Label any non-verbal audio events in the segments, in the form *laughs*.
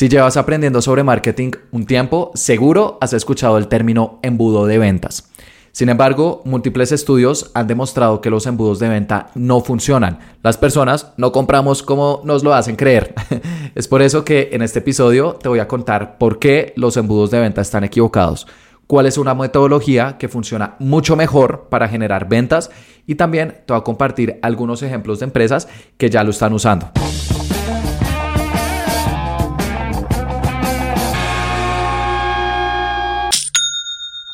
Si llevas aprendiendo sobre marketing un tiempo, seguro has escuchado el término embudo de ventas. Sin embargo, múltiples estudios han demostrado que los embudos de venta no funcionan. Las personas no compramos como nos lo hacen creer. *laughs* es por eso que en este episodio te voy a contar por qué los embudos de venta están equivocados, cuál es una metodología que funciona mucho mejor para generar ventas y también te voy a compartir algunos ejemplos de empresas que ya lo están usando.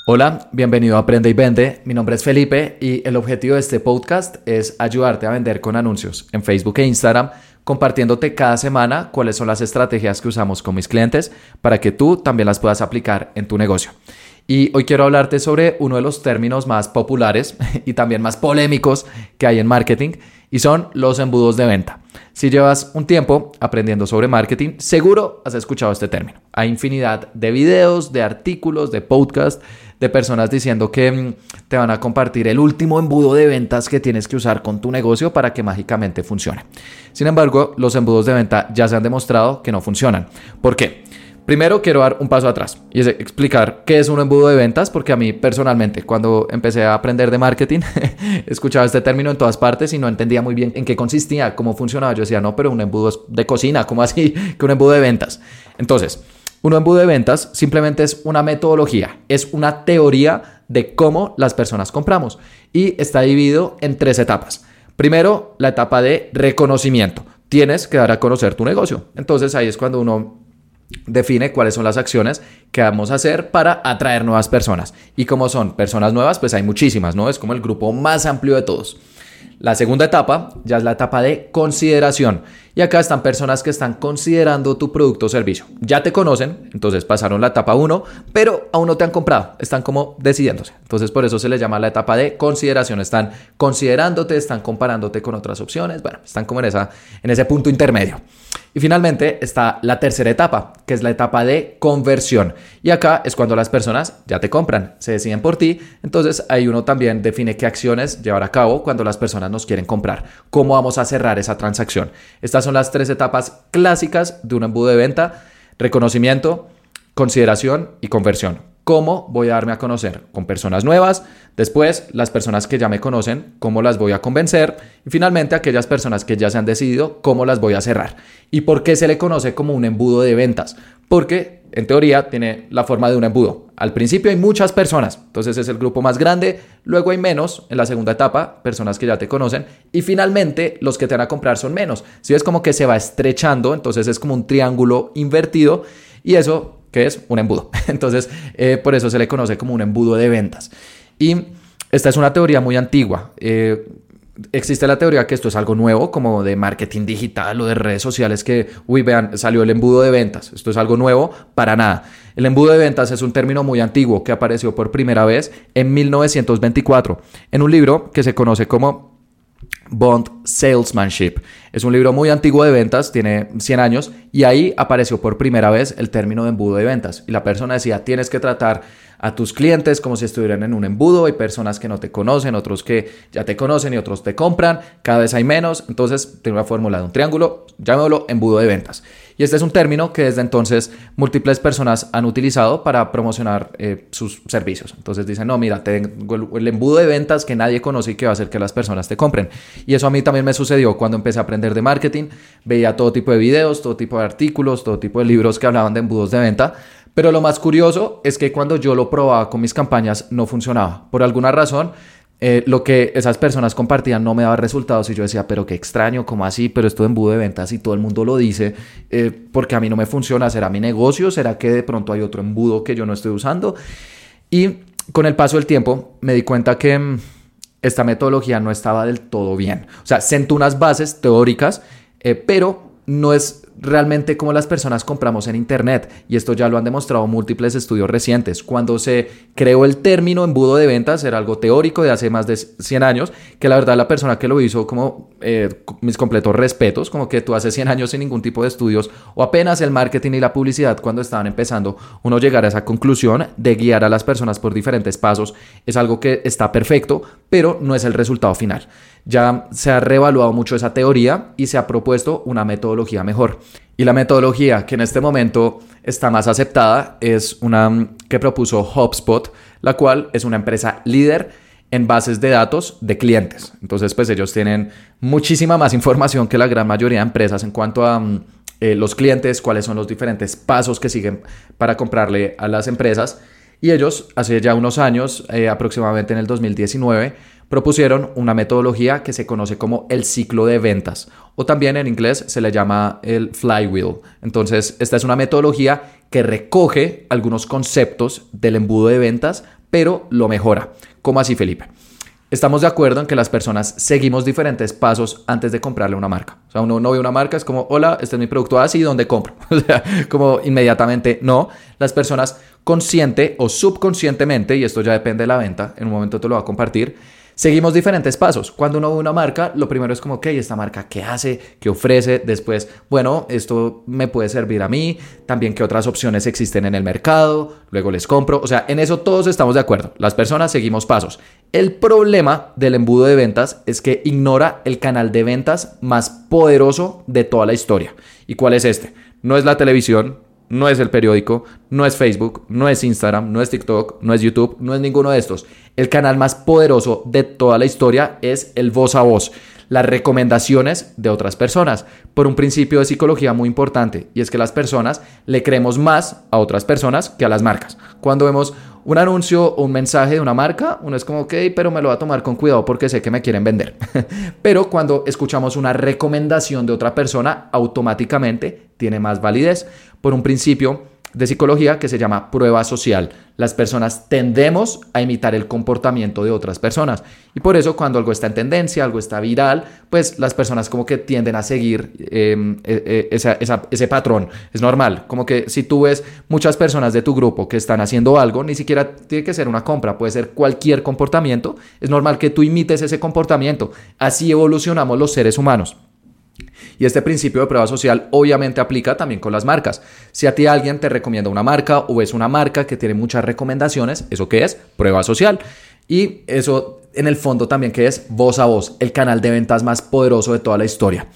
Hola, bienvenido a Aprende y Vende. Mi nombre es Felipe y el objetivo de este podcast es ayudarte a vender con anuncios en Facebook e Instagram, compartiéndote cada semana cuáles son las estrategias que usamos con mis clientes para que tú también las puedas aplicar en tu negocio. Y hoy quiero hablarte sobre uno de los términos más populares *laughs* y también más polémicos que hay en marketing y son los embudos de venta. Si llevas un tiempo aprendiendo sobre marketing, seguro has escuchado este término. Hay infinidad de videos, de artículos, de podcasts de personas diciendo que mm, te van a compartir el último embudo de ventas que tienes que usar con tu negocio para que mágicamente funcione. Sin embargo, los embudos de venta ya se han demostrado que no funcionan. ¿Por qué? Primero quiero dar un paso atrás y explicar qué es un embudo de ventas, porque a mí personalmente cuando empecé a aprender de marketing *laughs* escuchaba este término en todas partes y no entendía muy bien en qué consistía, cómo funcionaba. Yo decía, no, pero un embudo es de cocina, ¿cómo así que un embudo de ventas? Entonces, un embudo de ventas simplemente es una metodología, es una teoría de cómo las personas compramos y está dividido en tres etapas. Primero, la etapa de reconocimiento. Tienes que dar a conocer tu negocio. Entonces ahí es cuando uno define cuáles son las acciones que vamos a hacer para atraer nuevas personas. Y como son personas nuevas, pues hay muchísimas, ¿no? Es como el grupo más amplio de todos. La segunda etapa ya es la etapa de consideración. Y acá están personas que están considerando tu producto o servicio. Ya te conocen, entonces pasaron la etapa 1, pero aún no te han comprado. Están como decidiéndose. Entonces por eso se les llama la etapa de consideración. Están considerándote, están comparándote con otras opciones. Bueno, están como en, esa, en ese punto intermedio. Y finalmente está la tercera etapa, que es la etapa de conversión. Y acá es cuando las personas ya te compran, se deciden por ti. Entonces ahí uno también define qué acciones llevar a cabo cuando las personas nos quieren comprar. ¿Cómo vamos a cerrar esa transacción? Estas son las tres etapas clásicas de un embudo de venta. Reconocimiento, consideración y conversión. ¿Cómo voy a darme a conocer? Con personas nuevas, después las personas que ya me conocen, cómo las voy a convencer y finalmente aquellas personas que ya se han decidido, cómo las voy a cerrar. ¿Y por qué se le conoce como un embudo de ventas? Porque en teoría tiene la forma de un embudo. Al principio hay muchas personas, entonces es el grupo más grande, luego hay menos en la segunda etapa, personas que ya te conocen y finalmente los que te van a comprar son menos. Si es como que se va estrechando, entonces es como un triángulo invertido y eso que es un embudo. *laughs* Entonces, eh, por eso se le conoce como un embudo de ventas. Y esta es una teoría muy antigua. Eh, existe la teoría que esto es algo nuevo, como de marketing digital o de redes sociales, que, uy, vean, salió el embudo de ventas. Esto es algo nuevo, para nada. El embudo de ventas es un término muy antiguo que apareció por primera vez en 1924 en un libro que se conoce como Bond Salesmanship. Es un libro muy antiguo de ventas, tiene 100 años, y ahí apareció por primera vez el término de embudo de ventas. Y la persona decía, tienes que tratar a tus clientes como si estuvieran en un embudo. Hay personas que no te conocen, otros que ya te conocen y otros te compran. Cada vez hay menos. Entonces, tiene una fórmula de un triángulo, llamémoslo embudo de ventas. Y este es un término que desde entonces múltiples personas han utilizado para promocionar eh, sus servicios. Entonces dicen, no, mira, tengo el embudo de ventas que nadie conoce y que va a hacer que las personas te compren. Y eso a mí también me sucedió cuando empecé a aprender de marketing. Veía todo tipo de videos, todo tipo de artículos, todo tipo de libros que hablaban de embudos de venta. Pero lo más curioso es que cuando yo lo probaba con mis campañas no funcionaba. Por alguna razón, eh, lo que esas personas compartían no me daba resultados y yo decía, pero qué extraño, ¿cómo así? Pero esto de embudo de ventas y todo el mundo lo dice, eh, porque a mí no me funciona, ¿será mi negocio? ¿Será que de pronto hay otro embudo que yo no estoy usando? Y con el paso del tiempo me di cuenta que mm, esta metodología no estaba del todo bien. O sea, sentó unas bases teóricas, eh, pero no es realmente como las personas compramos en Internet. Y esto ya lo han demostrado múltiples estudios recientes. Cuando se creó el término embudo de ventas, era algo teórico de hace más de 100 años, que la verdad la persona que lo hizo, como eh, mis completos respetos, como que tú hace 100 años sin ningún tipo de estudios, o apenas el marketing y la publicidad cuando estaban empezando, uno llegar a esa conclusión de guiar a las personas por diferentes pasos, es algo que está perfecto, pero no es el resultado final. Ya se ha reevaluado mucho esa teoría y se ha propuesto una metodología mejor. Y la metodología que en este momento está más aceptada es una que propuso HubSpot, la cual es una empresa líder en bases de datos de clientes. Entonces, pues ellos tienen muchísima más información que la gran mayoría de empresas en cuanto a mm, eh, los clientes, cuáles son los diferentes pasos que siguen para comprarle a las empresas. Y ellos, hace ya unos años, eh, aproximadamente en el 2019, propusieron una metodología que se conoce como el ciclo de ventas o también en inglés se le llama el flywheel. Entonces, esta es una metodología que recoge algunos conceptos del embudo de ventas, pero lo mejora. ¿Cómo así, Felipe? Estamos de acuerdo en que las personas seguimos diferentes pasos antes de comprarle una marca. O sea, uno no ve una marca, es como, hola, este es mi producto así, ¿dónde compro? *laughs* O sea, como inmediatamente no. Las personas consciente o subconscientemente, y esto ya depende de la venta, en un momento te lo voy a compartir, Seguimos diferentes pasos. Cuando uno ve una marca, lo primero es como, ok, esta marca, ¿qué hace? ¿Qué ofrece? Después, bueno, esto me puede servir a mí. También, ¿qué otras opciones existen en el mercado? Luego les compro. O sea, en eso todos estamos de acuerdo. Las personas seguimos pasos. El problema del embudo de ventas es que ignora el canal de ventas más poderoso de toda la historia. ¿Y cuál es este? No es la televisión, no es el periódico, no es Facebook, no es Instagram, no es TikTok, no es YouTube, no es ninguno de estos. El canal más poderoso de toda la historia es el voz a voz, las recomendaciones de otras personas, por un principio de psicología muy importante, y es que las personas le creemos más a otras personas que a las marcas. Cuando vemos un anuncio un mensaje de una marca, uno es como, ok, pero me lo va a tomar con cuidado porque sé que me quieren vender. *laughs* pero cuando escuchamos una recomendación de otra persona, automáticamente tiene más validez por un principio de psicología que se llama prueba social. Las personas tendemos a imitar el comportamiento de otras personas y por eso cuando algo está en tendencia, algo está viral, pues las personas como que tienden a seguir em, e, e, ese patrón. Es normal, como que si tú ves muchas personas de tu grupo que están haciendo algo, ni siquiera tiene que ser una compra, puede ser cualquier comportamiento, es normal que tú imites ese comportamiento. Así evolucionamos los seres humanos. Y este principio de prueba social obviamente aplica también con las marcas. Si a ti alguien te recomienda una marca o es una marca que tiene muchas recomendaciones, ¿eso qué es? Prueba social. Y eso en el fondo también que es voz a voz, el canal de ventas más poderoso de toda la historia.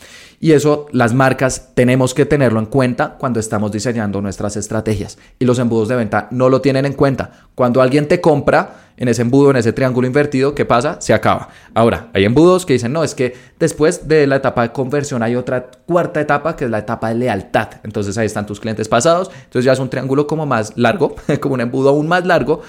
Y eso las marcas tenemos que tenerlo en cuenta cuando estamos diseñando nuestras estrategias. Y los embudos de venta no lo tienen en cuenta. Cuando alguien te compra en ese embudo, en ese triángulo invertido, ¿qué pasa? Se acaba. Ahora, hay embudos que dicen, no, es que después de la etapa de conversión hay otra cuarta etapa que es la etapa de lealtad. Entonces ahí están tus clientes pasados. Entonces ya es un triángulo como más largo, *laughs* como un embudo aún más largo.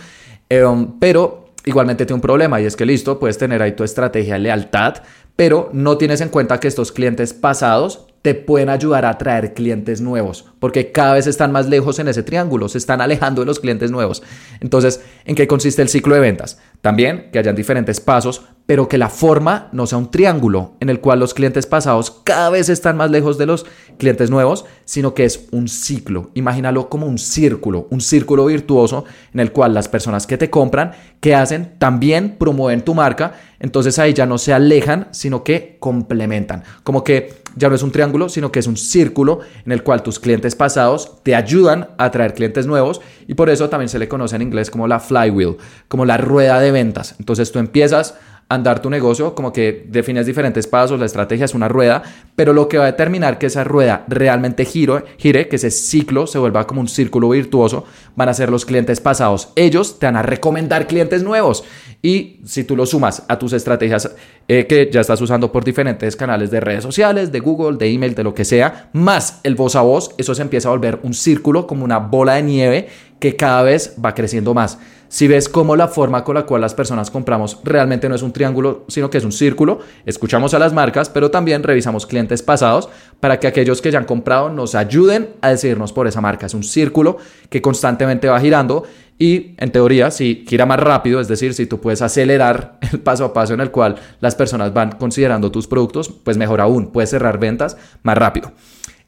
Em, pero igualmente tiene un problema y es que listo, puedes tener ahí tu estrategia de lealtad, pero no tienes en cuenta que estos clientes pasados te pueden ayudar a atraer clientes nuevos, porque cada vez están más lejos en ese triángulo, se están alejando de los clientes nuevos. Entonces, ¿en qué consiste el ciclo de ventas? También que hayan diferentes pasos, pero que la forma no sea un triángulo en el cual los clientes pasados cada vez están más lejos de los clientes nuevos, sino que es un ciclo. Imagínalo como un círculo, un círculo virtuoso en el cual las personas que te compran, que hacen, también promueven tu marca, entonces ahí ya no se alejan, sino que complementan. Como que ya no es un triángulo, sino que es un círculo en el cual tus clientes pasados te ayudan a atraer clientes nuevos y por eso también se le conoce en inglés como la flywheel, como la rueda de ventas. Entonces tú empiezas andar tu negocio, como que defines diferentes pasos, la estrategia es una rueda, pero lo que va a determinar que esa rueda realmente gire, gire, que ese ciclo se vuelva como un círculo virtuoso, van a ser los clientes pasados. Ellos te van a recomendar clientes nuevos y si tú lo sumas a tus estrategias eh, que ya estás usando por diferentes canales de redes sociales, de Google, de email, de lo que sea, más el voz a voz, eso se empieza a volver un círculo como una bola de nieve que cada vez va creciendo más. Si ves cómo la forma con la cual las personas compramos realmente no es un triángulo, sino que es un círculo, escuchamos a las marcas, pero también revisamos clientes pasados para que aquellos que ya han comprado nos ayuden a decidirnos por esa marca. Es un círculo que constantemente va girando y en teoría, si gira más rápido, es decir, si tú puedes acelerar *laughs* el paso a paso en el cual las personas van considerando tus productos, pues mejor aún, puedes cerrar ventas más rápido.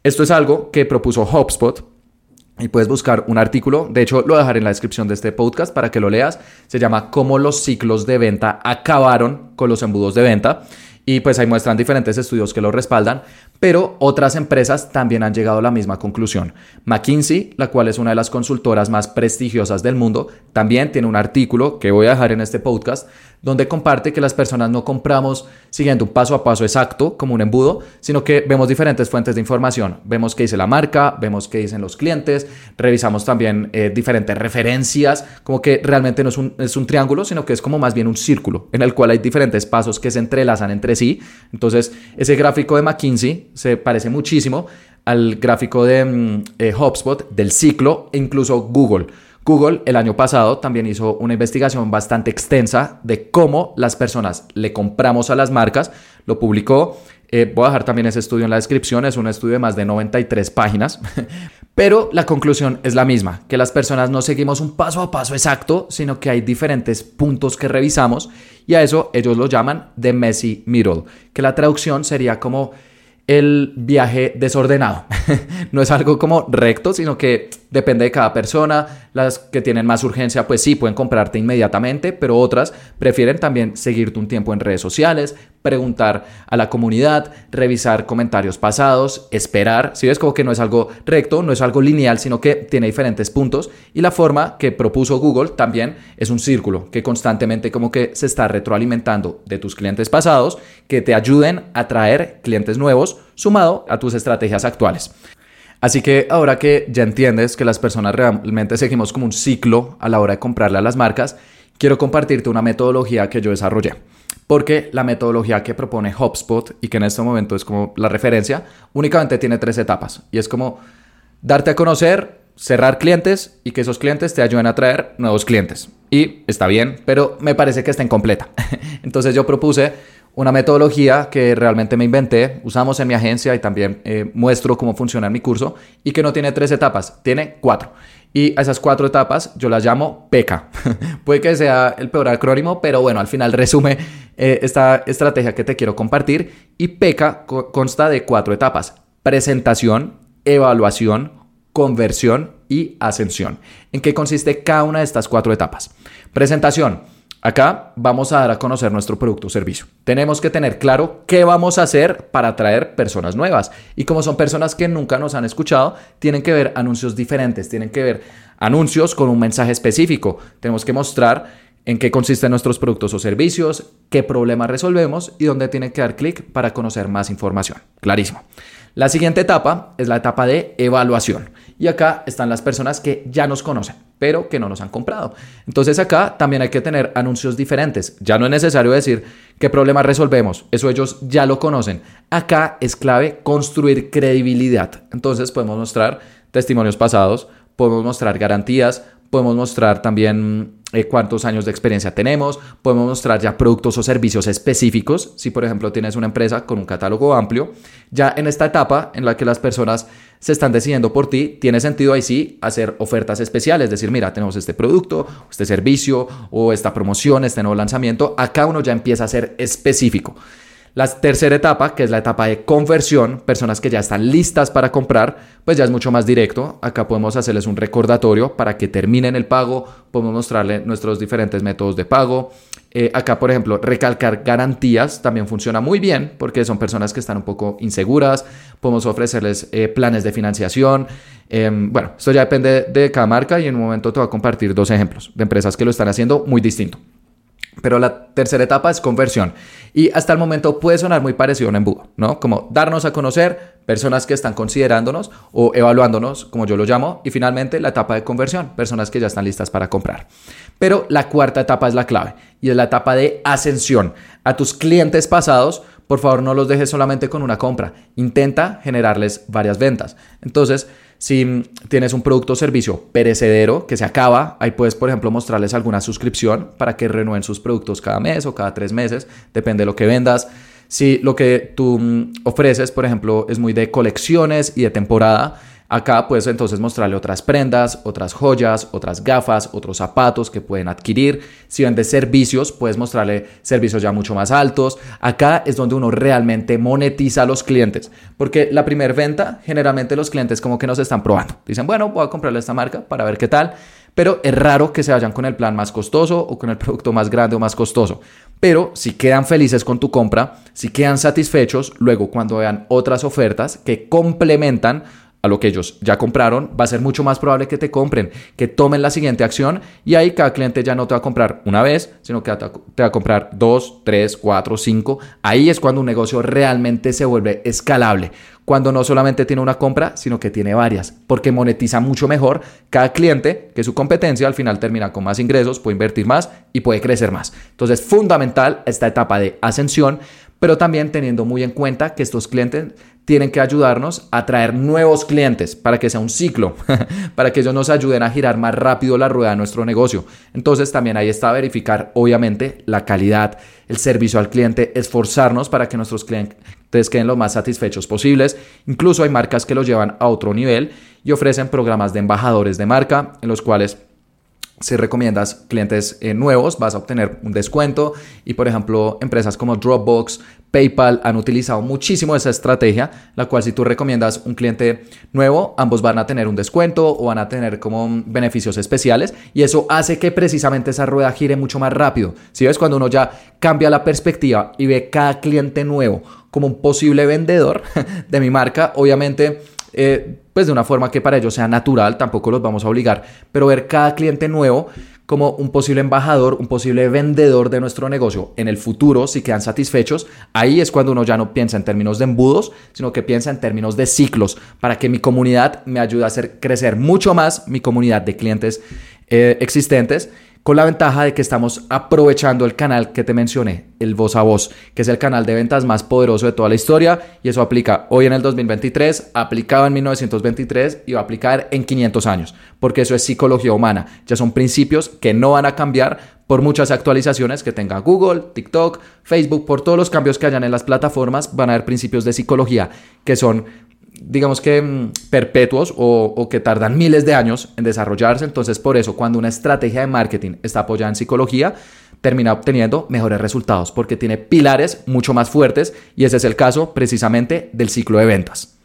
Esto es algo que propuso HubSpot y puedes buscar un artículo, de hecho lo voy a dejar en la descripción de este podcast para que lo leas, se llama Cómo los ciclos de venta acabaron con los embudos de venta Y pues ahí muestran diferentes estudios que lo respaldan, pero otras empresas también han llegado a la misma conclusión. McKinsey, la cual es una de las consultoras más prestigiosas del mundo, también tiene un artículo que voy a dejar en este podcast donde comparte que las personas no compramos siguiendo un paso a paso exacto como un embudo, sino que vemos diferentes fuentes de información. Vemos qué dice la marca, vemos qué dicen los clientes, revisamos también eh, diferentes referencias, como que realmente no es un, es un triángulo, sino que es como más bien un círculo en el cual hay diferentes pasos que se entrelazan entre sí. Entonces, ese gráfico de McKinsey se parece muchísimo al gráfico de mm, eh, HubSpot del ciclo e incluso Google. Google el año pasado también hizo una investigación bastante extensa de cómo las personas le compramos a las marcas, lo publicó. Eh, voy a dejar también ese estudio en la descripción, es un estudio de más de 93 páginas, *laughs* pero la conclusión es la misma, que las personas no seguimos un paso a paso exacto, sino que hay diferentes puntos que revisamos y a eso ellos lo llaman the messy middle, que la traducción sería como el viaje desordenado. *laughs* no es algo como recto, sino que depende de cada persona. Las que tienen más urgencia, pues sí, pueden comprarte inmediatamente, pero otras prefieren también seguirte un tiempo en redes sociales, preguntar a la comunidad, revisar comentarios pasados, esperar. Si ves como que no es algo recto, no es algo lineal, sino que tiene diferentes puntos. Y la forma que propuso Google también es un círculo que constantemente como que se está retroalimentando de tus clientes pasados que te ayuden a traer clientes nuevos sumado a tus estrategias actuales. Así que ahora que ya entiendes que las personas realmente seguimos como un ciclo a la hora de comprarle a las marcas, quiero compartirte una metodología que yo desarrollé. Porque la metodología que propone HubSpot y que en este momento es como la referencia, únicamente tiene tres etapas. Y es como darte a conocer, cerrar clientes y que esos clientes te ayuden a traer nuevos clientes. Y está bien, pero me parece que está incompleta. *laughs* Entonces yo propuse una metodología que realmente me inventé, usamos en mi agencia y también eh, muestro cómo funciona en mi curso y que no tiene tres etapas, tiene cuatro. Y a esas cuatro etapas yo las llamo PECA. *laughs* Puede que sea el peor acrónimo, pero bueno, al final resume eh, esta estrategia que te quiero compartir. Y PECA consta de cuatro etapas. Presentación, evaluación, conversión y ascensión. ¿En qué consiste cada una de estas cuatro etapas? Presentación Acá vamos a dar a conocer nuestro producto o servicio. Tenemos que tener claro qué vamos a hacer para atraer personas nuevas. Y como son personas que nunca nos han escuchado, tienen que ver anuncios diferentes, tienen que ver anuncios con un mensaje específico. Tenemos que mostrar en qué consisten nuestros productos o servicios, qué problemas resolvemos y dónde tienen que dar clic para conocer más información. Clarísimo. La siguiente etapa es la etapa de evaluación. Y acá están las personas que ya nos conocen, pero que no nos han comprado. Entonces acá también hay que tener anuncios diferentes. Ya no es necesario decir qué problema resolvemos. Eso ellos ya lo conocen. Acá es clave construir credibilidad. Entonces podemos mostrar testimonios pasados, podemos mostrar garantías, podemos mostrar también eh, cuántos años de experiencia tenemos, podemos mostrar ya productos o servicios específicos, si por ejemplo tienes una empresa con un catálogo amplio, ya en esta etapa en la que las personas se están decidiendo por ti, tiene sentido ahí sí hacer ofertas especiales, decir, mira, tenemos este producto, este servicio o esta promoción, este nuevo lanzamiento, acá uno ya empieza a ser específico. La tercera etapa, que es la etapa de conversión, personas que ya están listas para comprar, pues ya es mucho más directo. Acá podemos hacerles un recordatorio para que terminen el pago, podemos mostrarle nuestros diferentes métodos de pago. Eh, acá, por ejemplo, recalcar garantías también funciona muy bien porque son personas que están un poco inseguras. Podemos ofrecerles eh, planes de financiación. Em, bueno, esto ya depende de cada marca y en un momento te voy a compartir dos ejemplos de empresas que lo están haciendo muy distinto. Pero la tercera etapa es conversión. Y hasta el momento puede sonar muy parecido a un embudo, ¿no? Como darnos a conocer personas que están considerándonos o evaluándonos, como yo lo llamo. Y finalmente la etapa de conversión, personas que ya están listas para comprar. Pero la cuarta etapa es la clave y es la etapa de ascensión. A tus clientes pasados, por favor no los dejes solamente con una compra. Intenta generarles varias ventas. Entonces, si tienes un producto o servicio perecedero que se acaba, ahí puedes, por ejemplo, mostrarles alguna suscripción para que renueven sus productos cada mes o cada tres meses, depende de lo que vendas. Si lo que tú mm, ofreces, por ejemplo, es muy de colecciones y de temporada, Acá puedes entonces mostrarle otras prendas, otras joyas, otras gafas, otros zapatos que pueden adquirir. Si vendes servicios, puedes mostrarle servicios ya mucho más altos. Acá es donde uno realmente monetiza a los clientes. Porque la primera venta, generalmente los clientes como que nos están probando. Dicen, bueno, voy a comprarle esta marca para ver qué tal. Pero es raro que se vayan con el plan más costoso o con el *laughs* producto más grande o más costoso. pero si quedan felices con tu compra, si quedan satisfechos, luego cuando vean otras ofertas que complementan a lo que ellos ya compraron, va a ser mucho más probable que te compren, que tomen la siguiente acción y ahí cada cliente ya no te va a comprar una vez, sino que te va a comprar dos, tres, cuatro, cinco. Ahí es cuando un negocio realmente se vuelve escalable, cuando no solamente tiene una compra, sino que tiene varias, porque monetiza mucho mejor cada cliente que su competencia al final termina con más ingresos, puede invertir más y puede crecer más. Entonces, fundamental esta etapa de ascensión, pero también teniendo muy en cuenta que estos clientes tienen que ayudarnos a traer nuevos clientes para que sea un ciclo, *laughs* para que ellos nos ayuden a girar más rápido la rueda de nuestro negocio. Entonces también ahí está verificar obviamente la calidad, el servicio al cliente, esforzarnos para que nuestros clientes queden lo más satisfechos posibles. Incluso hay marcas que los llevan a otro nivel y ofrecen programas de embajadores de marca en los cuales si recomiendas clientes eh, nuevos, vas a obtener un descuento. Y por ejemplo, empresas como Dropbox, PayPal han utilizado muchísimo esa estrategia, la cual si tú recomiendas un cliente nuevo, ambos van a tener un descuento o van a tener como beneficios especiales. Y eso hace que precisamente esa rueda gire mucho más rápido. Si ves, cuando uno ya cambia la perspectiva y ve cada cliente nuevo como un posible vendedor *laughs* de mi marca, obviamente eh, pues de una forma que para ellos sea natural, tampoco los vamos a obligar, pero ver cada cliente nuevo como un posible embajador, un posible vendedor de nuestro negocio en el futuro, si quedan satisfechos, ahí es cuando uno ya no piensa en términos de embudos, sino que piensa en términos de ciclos, para que mi comunidad me ayude a hacer crecer mucho más mi comunidad de clientes eh, existentes con la ventaja de que estamos aprovechando el canal que te mencioné, el voz a voz, que es el canal de ventas más poderoso de toda la historia y eso aplica hoy en el 2023, aplicado en 1923 y va a aplicar en 500 años, porque eso es psicología humana, ya son principios que no van a cambiar por muchas actualizaciones que tenga Google, TikTok, Facebook, por todos los cambios que hayan en las plataformas, van a haber principios de psicología que son digamos que mm, perpetuos o, que tardan miles de años en desarrollarse. Entonces, por eso, cuando una estrategia de marketing está apoyada en psicología, termina obteniendo mejores resultados porque tiene pilares mucho más fuertes y ese es el caso precisamente del ciclo de ventas.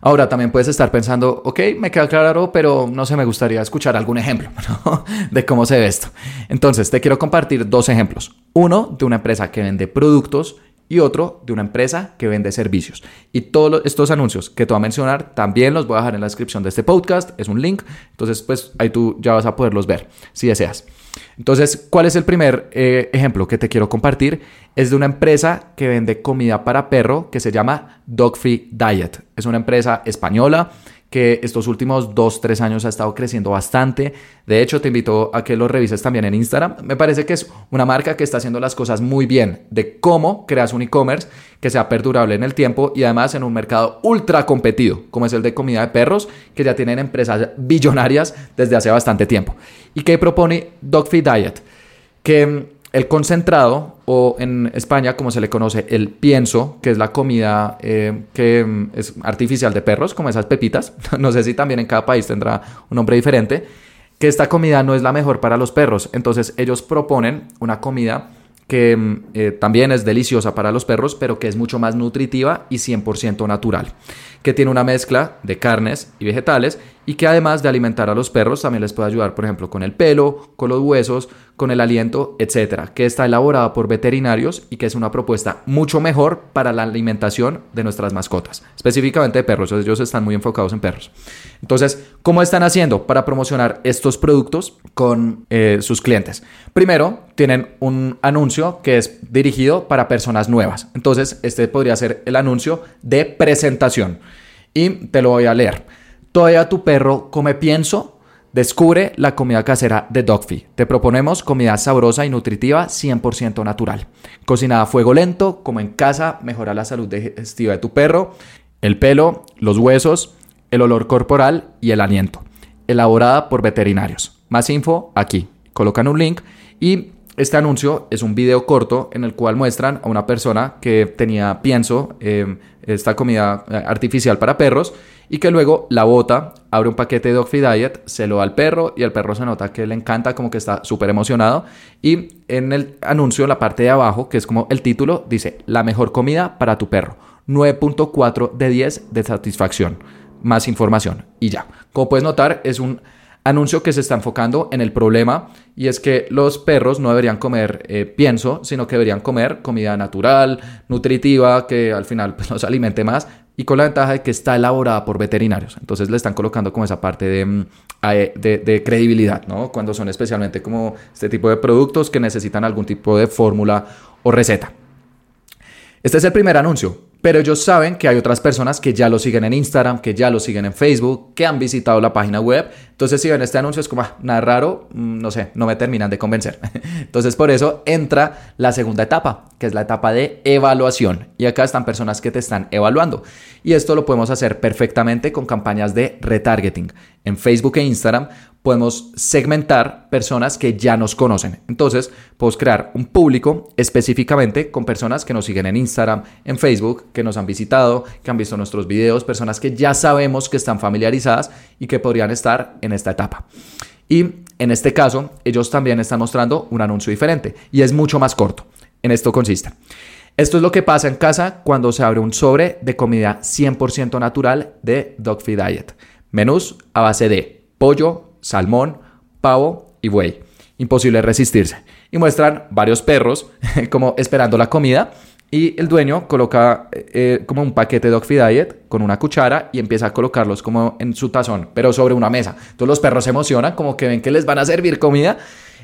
Ahora también puedes estar pensando, ok, me queda claro, pero no sé, me gustaría escuchar algún ejemplo *laughs* de cómo se ve esto. Entonces, te quiero compartir dos ejemplos. Uno de una empresa que vende productos y otro de una empresa que vende servicios. Y todos estos anuncios que te voy a mencionar también los voy a dejar en la descripción de este podcast, es un link, entonces pues ahí tú ya vas a poderlos ver si deseas. Entonces, ¿cuál es el primer eh, ejemplo que te quiero compartir? Es de una empresa que vende comida para perro que se llama Dogfree Diet. Es una empresa española que estos últimos dos, tres años ha estado creciendo bastante. De hecho, te invito a que lo revises también en Instagram. Me parece que es una marca que está haciendo las cosas muy bien de cómo creas un e-commerce que sea perdurable en el tiempo y además en un mercado ultra competido, como es el de comida de perros, que ya tienen empresas billonarias desde hace bastante tiempo. ¿Y que propone Dogfeed Diet? Que el concentrado, o en España como se le conoce el pienso, que es la comida eh, que mm, es artificial de perros, como esas pepitas, *laughs* no sé si también en cada país tendrá un nombre diferente, que esta comida no es la mejor para los perros. Entonces ellos proponen una comida que mm, eh, también es deliciosa para los perros, pero que es mucho más nutritiva y 100% natural, que tiene una mezcla de carnes y vegetales y que además de alimentar a los perros también les puede ayudar, por ejemplo, con el pelo, con los huesos, con el aliento, etcétera, que está elaborada por veterinarios y que es una propuesta mucho mejor para la alimentación de nuestras mascotas, específicamente de perros, ellos están muy enfocados en perros. Entonces, ¿cómo están haciendo para promocionar estos productos con eh, sus clientes? Primero, tienen un anuncio que es dirigido para personas nuevas. Entonces, este podría ser el anuncio de presentación. Y te lo voy a leer. Todavía tu perro come pienso. Descubre la comida casera de Dogfy. Te proponemos comida sabrosa y nutritiva 100% natural. Cocinada a fuego lento, como en casa, mejora la salud digestiva de tu perro, el pelo, los huesos, el olor corporal y el aliento. Elaborada por veterinarios. Más info aquí. Colocan un link y este anuncio es un video corto en el cual muestran a una persona que tenía pienso, em, esta comida eh, artificial para perros, y que luego la bota, abre un paquete de Dog Diet, se lo da al perro y el perro se nota que le encanta, como que está súper emocionado. Y en el anuncio, la parte de abajo, que es como el título, dice, la mejor comida para tu perro. 9.4 de 10 de satisfacción. Más información y ya. Como puedes notar, es un anuncio que se está enfocando en el problema y es que los perros no deberían comer eh, pienso, sino que deberían comer comida natural, nutritiva, que al final pues, los *laughs* alimente más y con la ventaja de que está elaborada por veterinarios. Entonces le están colocando como esa parte de, mm, de, de credibilidad, ¿no? Cuando son especialmente como este tipo de productos que necesitan algún tipo de fórmula o receta. Este es el primer anuncio. Pero ellos saben que hay otras personas que ya lo siguen en Instagram, que ya lo siguen en Facebook, que han visitado la página web. Entonces, si ven este anuncio, es como, ah, nada raro, mm, no sé, no me terminan de convencer. *laughs* Entonces, por eso entra la segunda etapa, que es la etapa de evaluación. Y acá están personas que te están evaluando. Y esto lo podemos hacer perfectamente con campañas de retargeting. En Facebook e Instagram podemos segmentar personas que ya nos conocen. Entonces, podemos crear un público específicamente con personas que nos siguen en Instagram, en Facebook, que nos han visitado, que han visto nuestros videos, personas que ya sabemos que están familiarizadas y que podrían estar en esta etapa. Y en este caso, ellos también están mostrando un anuncio diferente y es mucho más corto. En esto consiste. Esto es lo que pasa en casa cuando se abre un sobre de comida 100% natural de Dog Feed Diet. Menús a base de pollo, salmón, pavo y buey. Imposible resistirse. Y muestran varios perros *laughs* como esperando la comida y el dueño coloca eh, eh, como un paquete de Dog Diet con una cuchara y empieza a colocarlos como en su tazón, pero sobre una mesa. Entonces los perros se emocionan como que ven que les van a servir comida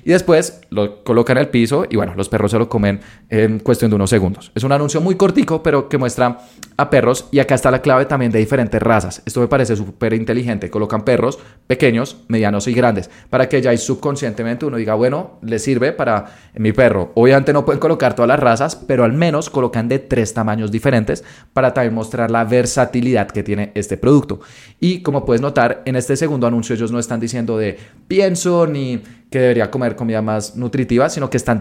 y después lo colocan el piso y bueno, los perros se lo comen en cuestión de unos segundos. Es un anuncio muy cortico, pero que muestra a perros y acá está la clave también de diferentes razas. Esto me parece súper inteligente. Colocan perros pequeños, medianos y grandes para que ya subconscientemente uno diga, bueno, le sirve para mi perro. Obviamente no pueden colocar todas las razas, pero al menos colocan de tres tamaños diferentes para también mostrar la versatilidad que tiene este producto. Y como puedes notar, en este segundo anuncio ellos no están diciendo de pienso ni que debería comer comida más nutritiva, sino que están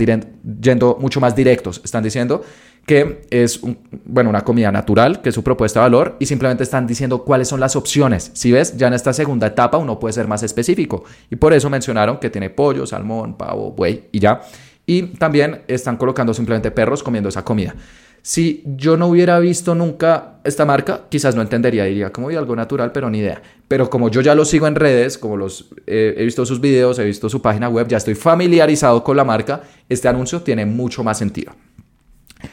yendo mucho más directos. Están diciendo que es bueno, una comida natural, que es su propuesta de valor, y simplemente están diciendo cuáles son las opciones. Si ves, ya en esta segunda etapa uno puede ser más específico. Y por eso mencionaron que tiene pollo, salmón, pavo, buey y ya. Y también están colocando simplemente perros comiendo esa comida. Si yo no hubiera visto nunca esta marca, quizás no entendería, diría como vi algo natural, pero ni idea. Pero como yo ya lo sigo en redes, como los eh, he visto sus videos, he visto su página web, ya estoy familiarizado con la marca, este anuncio tiene mucho más sentido.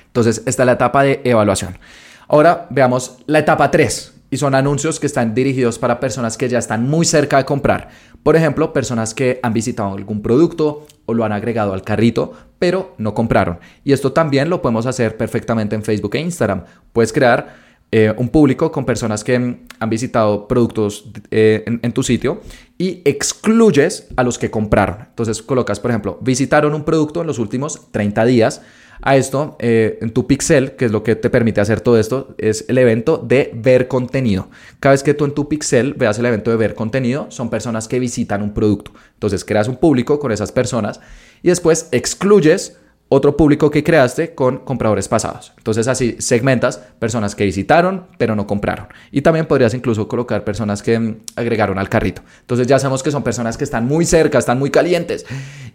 Entonces, esta es la etapa de evaluación. Ahora veamos la etapa 3, y son anuncios que están dirigidos para personas que ya están muy cerca de comprar. Por ejemplo, personas que han visitado algún producto o lo han agregado al carrito, pero no compraron. Y esto también lo podemos hacer perfectamente en Facebook e Instagram. Puedes crear eh, un público con personas que han visitado productos eh, en, tu sitio y excluyes a los que compraron. Entonces colocas, por ejemplo, visitaron un producto en los últimos 30 días. A esto, eh, en tu pixel, que es lo que te permite hacer todo esto, es el evento de ver contenido. Cada vez que tú en tu pixel veas el evento de ver contenido, son personas que visitan un producto. Entonces creas un público con esas personas y después excluyes otro público que creaste con compradores pasados. Entonces así segmentas personas que visitaron pero no compraron. Y también podrías incluso colocar personas que mm, agregaron al carrito. Entonces ya sabemos que son personas que están muy cerca, están muy calientes.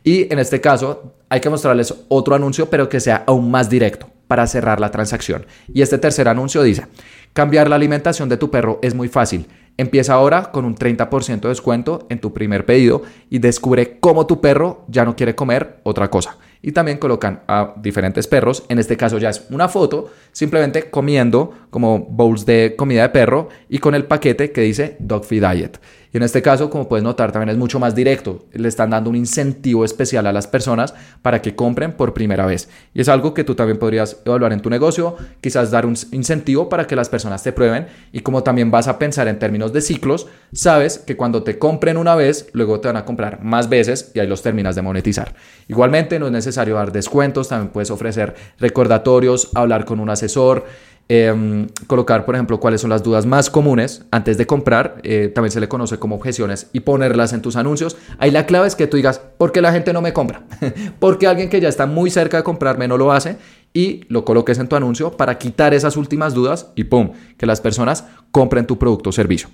Y en este caso hay que mostrarles otro anuncio pero que sea aún más directo para cerrar la transacción. Y este tercer anuncio dice, cambiar la alimentación de tu perro es muy fácil. Empieza ahora con un 30% de descuento en tu primer pedido y descubre cómo tu perro ya no quiere comer otra cosa y también colocan a diferentes perros. En este caso ya es una foto, simplemente comiendo como bowls de comida de perro y con el paquete que dice Dog Feed Diet. Y en este caso, como puedes notar, también es mucho más directo. Le están dando un incentivo especial a las personas para que compren por primera vez. Y es algo que tú también podrías evaluar en tu negocio, quizás dar un incentivo para que las personas te prueben. Y como también vas a pensar en términos de ciclos, sabes que cuando te compren una vez, luego te van a comprar más veces y ahí los terminas de monetizar. Igualmente, no es necesario dar descuentos, también puedes ofrecer recordatorios, hablar con un asesor. Em, colocar, por ejemplo, cuáles son las dudas más comunes antes de comprar, eh, también se le conoce como objeciones y ponerlas en tus anuncios. Ahí la clave es que tú digas, ¿por qué la gente no me compra? *laughs* porque alguien que ya está muy cerca de comprarme no lo hace y lo coloques en tu anuncio para quitar esas últimas dudas y ¡pum! que las personas compren tu producto o servicio.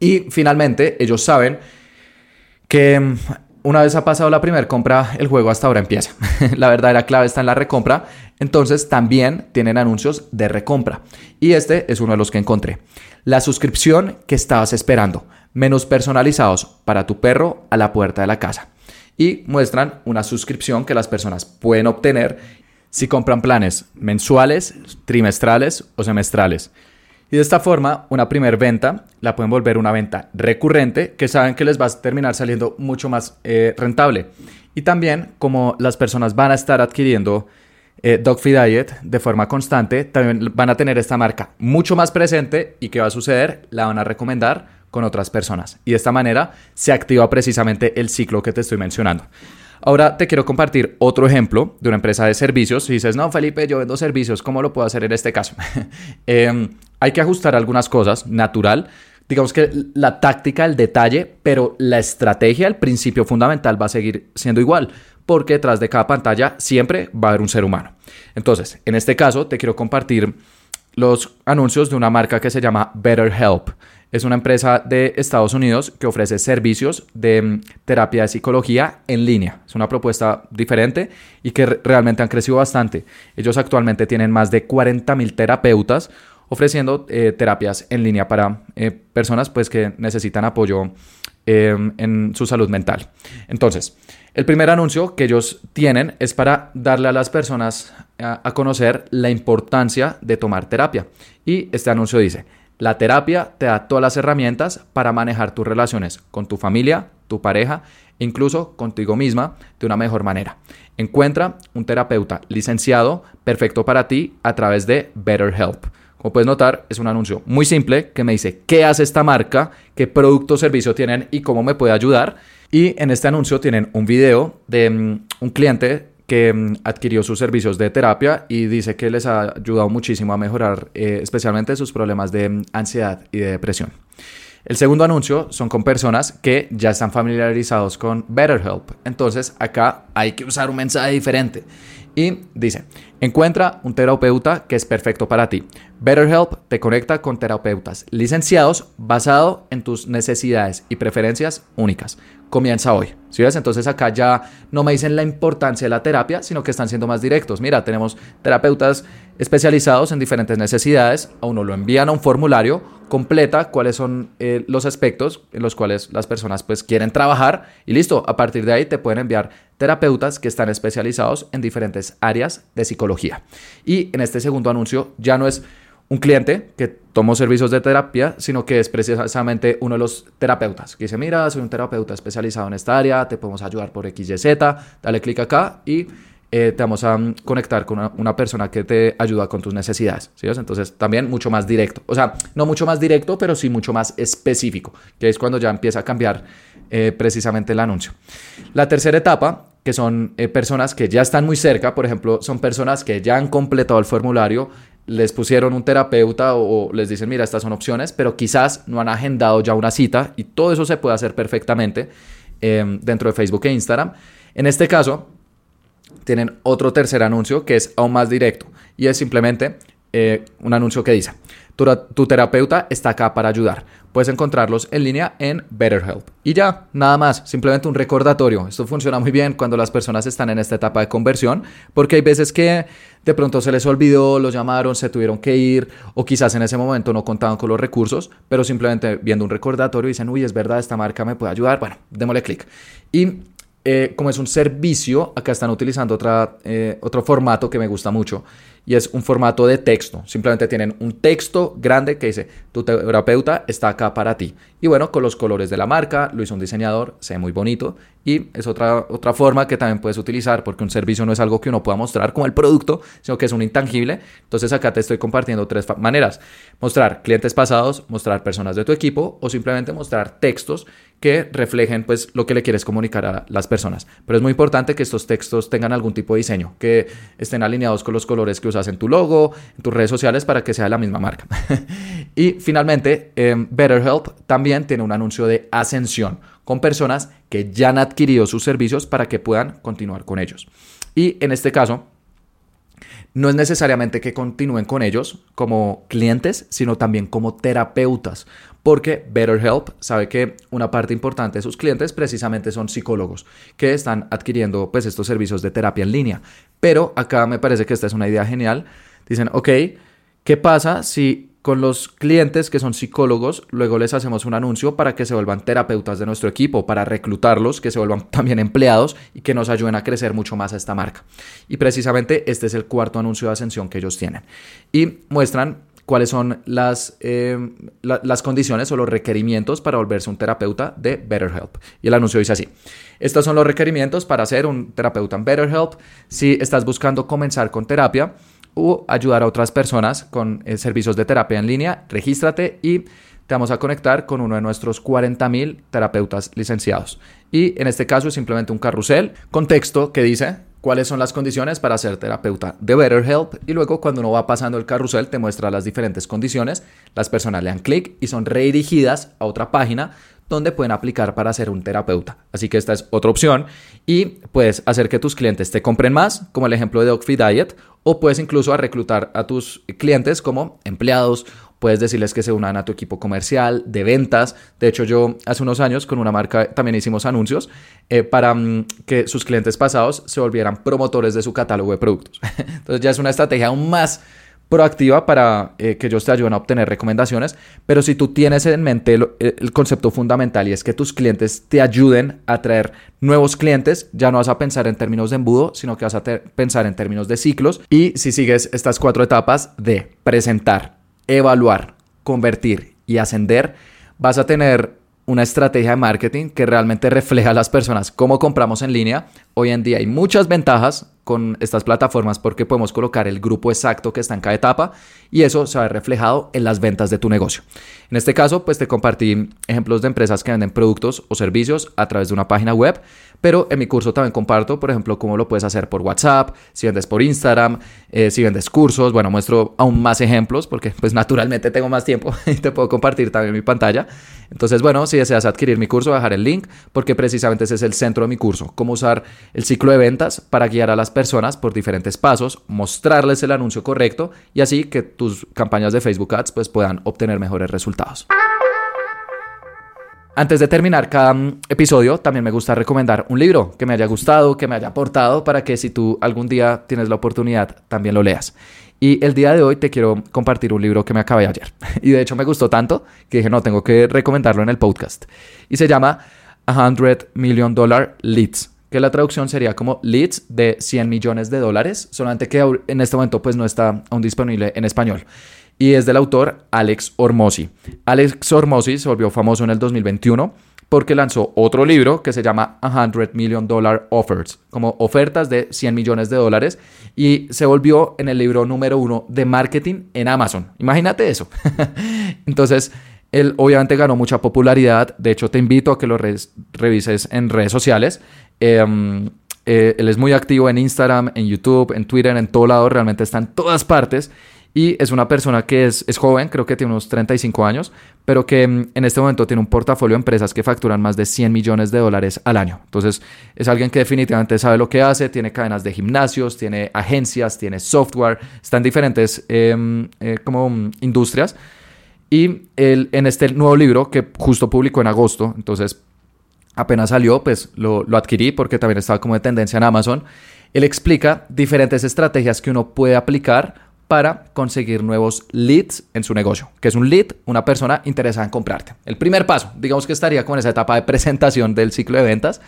Y finalmente, ellos saben que em, una vez ha pasado la primera compra, el juego hasta ahora empieza. *laughs* la verdadera clave está en la recompra. Entonces también tienen anuncios de recompra. Y este es uno de los que encontré. La suscripción que estabas esperando. menús personalizados para tu perro a la puerta de la casa y muestran una suscripción que las personas pueden obtener si compran planes mensuales, trimestrales o semestrales. Y de esta forma, una primer venta la pueden volver una venta recurrente que saben que les va a terminar saliendo mucho más eh, rentable. Y también, como las personas van a estar adquiriendo eh, Diet de forma constante, también van a tener esta marca mucho más presente y ¿qué va a suceder? La van a recomendar con otras personas. Y de esta manera se activa precisamente el ciclo que te estoy mencionando. Ahora te quiero compartir otro ejemplo de una empresa de servicios. Si dices, no, Felipe, yo vendo servicios, ¿cómo lo puedo hacer en este caso? *laughs* Em, hay que ajustar algunas cosas, natural. Digamos que la táctica, el detalle, pero la estrategia, el principio fundamental va a seguir siendo igual, porque detrás de cada pantalla siempre va a haber un ser humano. Entonces, en este caso, te quiero compartir los anuncios de una marca que se llama BetterHelp. Es una empresa de Estados Unidos que ofrece servicios de mm, terapia de psicología en línea. Es una propuesta diferente y que realmente han crecido bastante. Ellos actualmente tienen más de 40 mil terapeutas ofreciendo eh, terapias en línea para eh, personas pues, que necesitan apoyo em, en su salud mental. Entonces, el primer anuncio que ellos tienen es para darle a las personas a conocer la importancia de tomar terapia. Y este anuncio dice, la terapia te da todas las herramientas para manejar tus relaciones con tu familia, tu pareja, incluso contigo misma de una mejor manera. Encuentra un terapeuta licenciado perfecto para ti a través de BetterHelp. Como puedes notar, es un anuncio muy simple que me dice qué hace esta marca, qué producto o servicio tienen y cómo me puede ayudar. Y en este anuncio tienen un video de mm, un cliente que mm, adquirió sus servicios de terapia y dice que les ha ayudado muchísimo a mejorar eh, especialmente sus problemas de mm, ansiedad y de depresión. El segundo anuncio son con personas que ya están familiarizados con BetterHelp. Entonces acá hay que usar un mensaje diferente. Y dice, encuentra un terapeuta que es perfecto para ti. BetterHelp te conecta con terapeutas licenciados basado en tus necesidades y preferencias únicas comienza hoy. ¿Sí ves? Entonces acá ya no me dicen la importancia de la terapia, sino que están siendo más directos. Mira, tenemos terapeutas especializados en diferentes necesidades, a uno lo envían a un formulario, completa cuáles son eh, los aspectos en los cuales las personas pues quieren trabajar y listo, a partir de ahí te pueden enviar terapeutas que están especializados en diferentes áreas de psicología. Y en este segundo anuncio ya no es un cliente que tomó servicios de terapia, sino que es precisamente uno de los terapeutas que dice, mira, soy un terapeuta especializado en esta área, te podemos ayudar por XYZ, dale clic acá y eh, te vamos a mm, conectar con una, persona que te ayuda con tus necesidades. Entonces, también mucho más directo. O sea, no mucho más directo, pero sí mucho más específico, que es cuando ya empieza a cambiar eh, precisamente el anuncio. La tercera etapa que son eh, personas que ya están muy cerca, por ejemplo, son personas que ya han completado el formulario, les pusieron un terapeuta o, les dicen, mira, estas son opciones, pero quizás no han agendado ya una cita y todo eso se puede hacer perfectamente em, dentro de Facebook e Instagram. En este caso, tienen otro tercer anuncio que es aún más directo y es simplemente eh, un anuncio que dice, tu, terapeuta está acá para ayudar. Puedes encontrarlos en línea en BetterHelp. Y ya, nada más, simplemente un recordatorio. Esto funciona muy bien cuando las personas están en esta etapa de conversión, porque hay veces que de pronto se les olvidó, los llamaron, se tuvieron que ir, o quizás en ese momento no contaban con los recursos, pero simplemente viendo un recordatorio dicen, uy, es verdad, esta marca me puede ayudar. Bueno, démosle clic. Y eh, como es un servicio, acá están utilizando otra, eh, otro formato que me gusta mucho y es un formato de texto. Simplemente tienen un texto grande que dice, tu terapeuta está acá para ti. Y bueno, con los colores de la marca, lo hizo un diseñador, se ve muy bonito y es otra, otra forma que también puedes utilizar porque un servicio no es algo que uno pueda mostrar como el producto, sino que es un intangible. Entonces acá te estoy compartiendo tres maneras. Mostrar clientes pasados, mostrar personas de tu equipo o simplemente mostrar textos que reflejen pues lo que le quieres comunicar a las personas. Pero es muy importante que estos textos tengan algún tipo de diseño, que estén alineados con los colores que usas en tu logo, en tus redes sociales para que sea la misma marca. *laughs* y finalmente, em, BetterHelp también tiene un anuncio de ascensión con personas que ya han adquirido sus servicios para que puedan continuar con ellos. Y en este caso, no es necesariamente que continúen con ellos como clientes, sino también como terapeutas, porque BetterHelp sabe que una parte importante de sus clientes precisamente son psicólogos que están adquiriendo pues estos servicios de terapia en línea. Pero acá me parece que esta es una idea genial. Dicen, ok, ¿qué pasa si con los clientes que son psicólogos, luego les hacemos un anuncio para que se vuelvan terapeutas de nuestro equipo, para reclutarlos, que se vuelvan *laughs* también empleados y que nos ayuden a crecer mucho más a esta marca. Y precisamente este es el cuarto anuncio de ascensión que ellos tienen. Y muestran cuáles son las, eh, las condiciones o los requerimientos para volverse un terapeuta de BetterHelp. Y el anuncio dice así, estos son los requerimientos para ser un terapeuta en BetterHelp. Si estás buscando comenzar con terapia, o ayudar a otras personas con eh, servicios de terapia en línea, regístrate y te vamos a conectar con uno de nuestros 40.000 terapeutas licenciados. Y en este caso es simplemente un carrusel con texto que dice cuáles son las condiciones para ser terapeuta de BetterHelp. Y luego cuando uno va pasando el carrusel te muestra las diferentes condiciones, las personas le dan clic y son redirigidas a otra página donde pueden aplicar para ser un terapeuta. Así que esta es otra opción. Y puedes hacer que tus clientes te compren más, como el ejemplo de Dogfeed Diet, o puedes incluso reclutar a tus clientes como empleados puedes decirles que se unan a tu equipo comercial, de ventas. De hecho, yo hace unos años con una marca también hicimos anuncios eh, para mm, que sus clientes pasados se volvieran promotores de su catálogo de productos. *laughs* Entonces ya es una estrategia aún más proactiva para eh, que ellos te ayuden a obtener recomendaciones, pero si tú tienes en mente el, concepto fundamental y es que tus clientes te ayuden a traer nuevos clientes, ya no vas a pensar en términos de embudo, sino que vas a pensar en términos de ciclos y si sigues estas cuatro etapas de presentar, evaluar, convertir y ascender, vas a tener una estrategia de marketing que realmente refleja a las personas cómo compramos en línea. Hoy en día hay muchas ventajas con estas plataformas porque podemos colocar el grupo exacto que está en cada etapa y eso se va reflejado en las ventas de tu negocio. En este caso, pues te compartí ejemplos de empresas que venden productos o servicios a través de una página web, pero en mi curso también comparto, por ejemplo, cómo lo puedes hacer por WhatsApp, si vendes por Instagram, eh, si vendes cursos, bueno, muestro aún más ejemplos porque pues naturalmente tengo más tiempo *laughs* y te puedo compartir también mi pantalla. Entonces, bueno, si deseas adquirir mi curso, voy a dejar el link porque precisamente ese es el centro de mi curso, cómo usar el ciclo de ventas para guiar a las personas por diferentes pasos, mostrarles el anuncio correcto y así que tus campañas de Facebook Ads pues puedan obtener mejores resultados. Antes de terminar cada mm, episodio, también me gusta recomendar un libro que me haya gustado, que me haya aportado, para que si tú algún día tienes la oportunidad, también lo leas. Y el día de hoy te quiero compartir un libro que me acabé ayer. *laughs* Y de hecho me gustó tanto que dije, no, tengo que recomendarlo en el podcast. Y se llama 100 Million Dollar Leads que la traducción sería como leads de 100 millones de dólares, solamente que en este momento pues no está aún disponible en español. Y es del autor Alex Ormosi. Alex Ormosi se volvió famoso en el 2021 porque lanzó otro libro que se llama 100 Million Dollar Offers, como ofertas de 100 millones de dólares, y se volvió en el libro número uno de marketing en Amazon. Imagínate eso. *laughs* Entonces, él obviamente ganó mucha popularidad, de hecho te invito a que lo revises en redes sociales. Em, eh, él es muy activo en Instagram, en YouTube, en Twitter, en todo lado, realmente está en todas partes. Y es una persona que es, es, joven, creo que tiene unos 35 años, pero que em, en este momento tiene un portafolio de empresas que facturan más de 100 millones de dólares al año. Entonces, es alguien que definitivamente sabe lo que hace, tiene cadenas de gimnasios, tiene agencias, tiene software, está en diferentes em, eh, como mm, industrias. Y él, en este nuevo libro que justo publicó en agosto, entonces apenas salió, pues lo, adquirí porque también estaba como de tendencia en Amazon. Él explica diferentes estrategias que uno puede aplicar para conseguir nuevos leads en su negocio. que es un lead? Una persona interesada en comprarte. El primer paso, digamos que estaría con esa etapa de *laughs* presentación del ciclo de ventas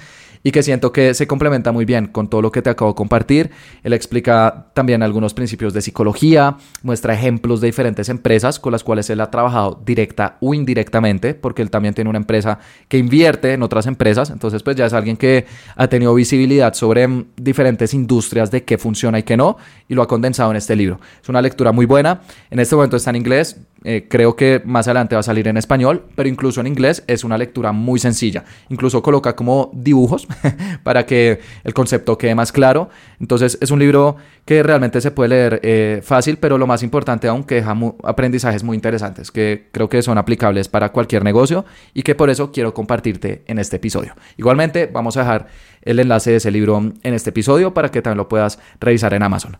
y que siento que se complementa muy bien con todo lo que te acabo de compartir. Él explica también algunos principios de psicología, muestra ejemplos de diferentes empresas con las cuales él ha trabajado directa o indirectamente, porque él también tiene una empresa que invierte en otras empresas, entonces pues ya es alguien que ha tenido visibilidad sobre mm, diferentes industrias de qué funciona y qué no, y lo ha condensado en este libro. Es una lectura muy buena, en este momento está en inglés, eh, creo que más adelante va a salir en español, pero incluso en inglés es una lectura muy sencilla. Incluso coloca como dibujos *laughs* para que el concepto quede más claro. Entonces es un libro que realmente se puede leer eh, fácil, pero lo más importante aún que deja aprendizajes muy interesantes que creo que son aplicables para cualquier negocio y que por eso quiero compartirte en este episodio. Igualmente vamos a dejar el enlace de ese libro en este episodio para que también lo puedas revisar en Amazon.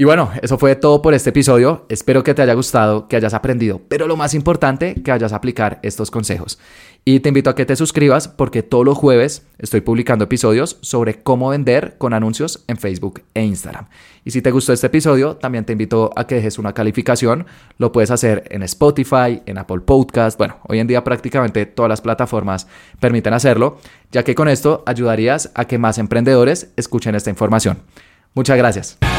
Y bueno, eso fue todo por este episodio. Espero que te haya gustado, que hayas aprendido, pero lo más importante, que vayas a aplicar estos consejos. Y te invito a que te suscribas porque todos los jueves estoy publicando episodios sobre cómo vender con anuncios en Facebook e Instagram. Y si te gustó este episodio, también te invito a que dejes una calificación. Lo puedes hacer en Spotify, en Apple Podcast. Bueno, hoy en día prácticamente todas las plataformas permiten hacerlo, ya que con esto ayudarías a que más emprendedores escuchen esta información. Muchas gracias.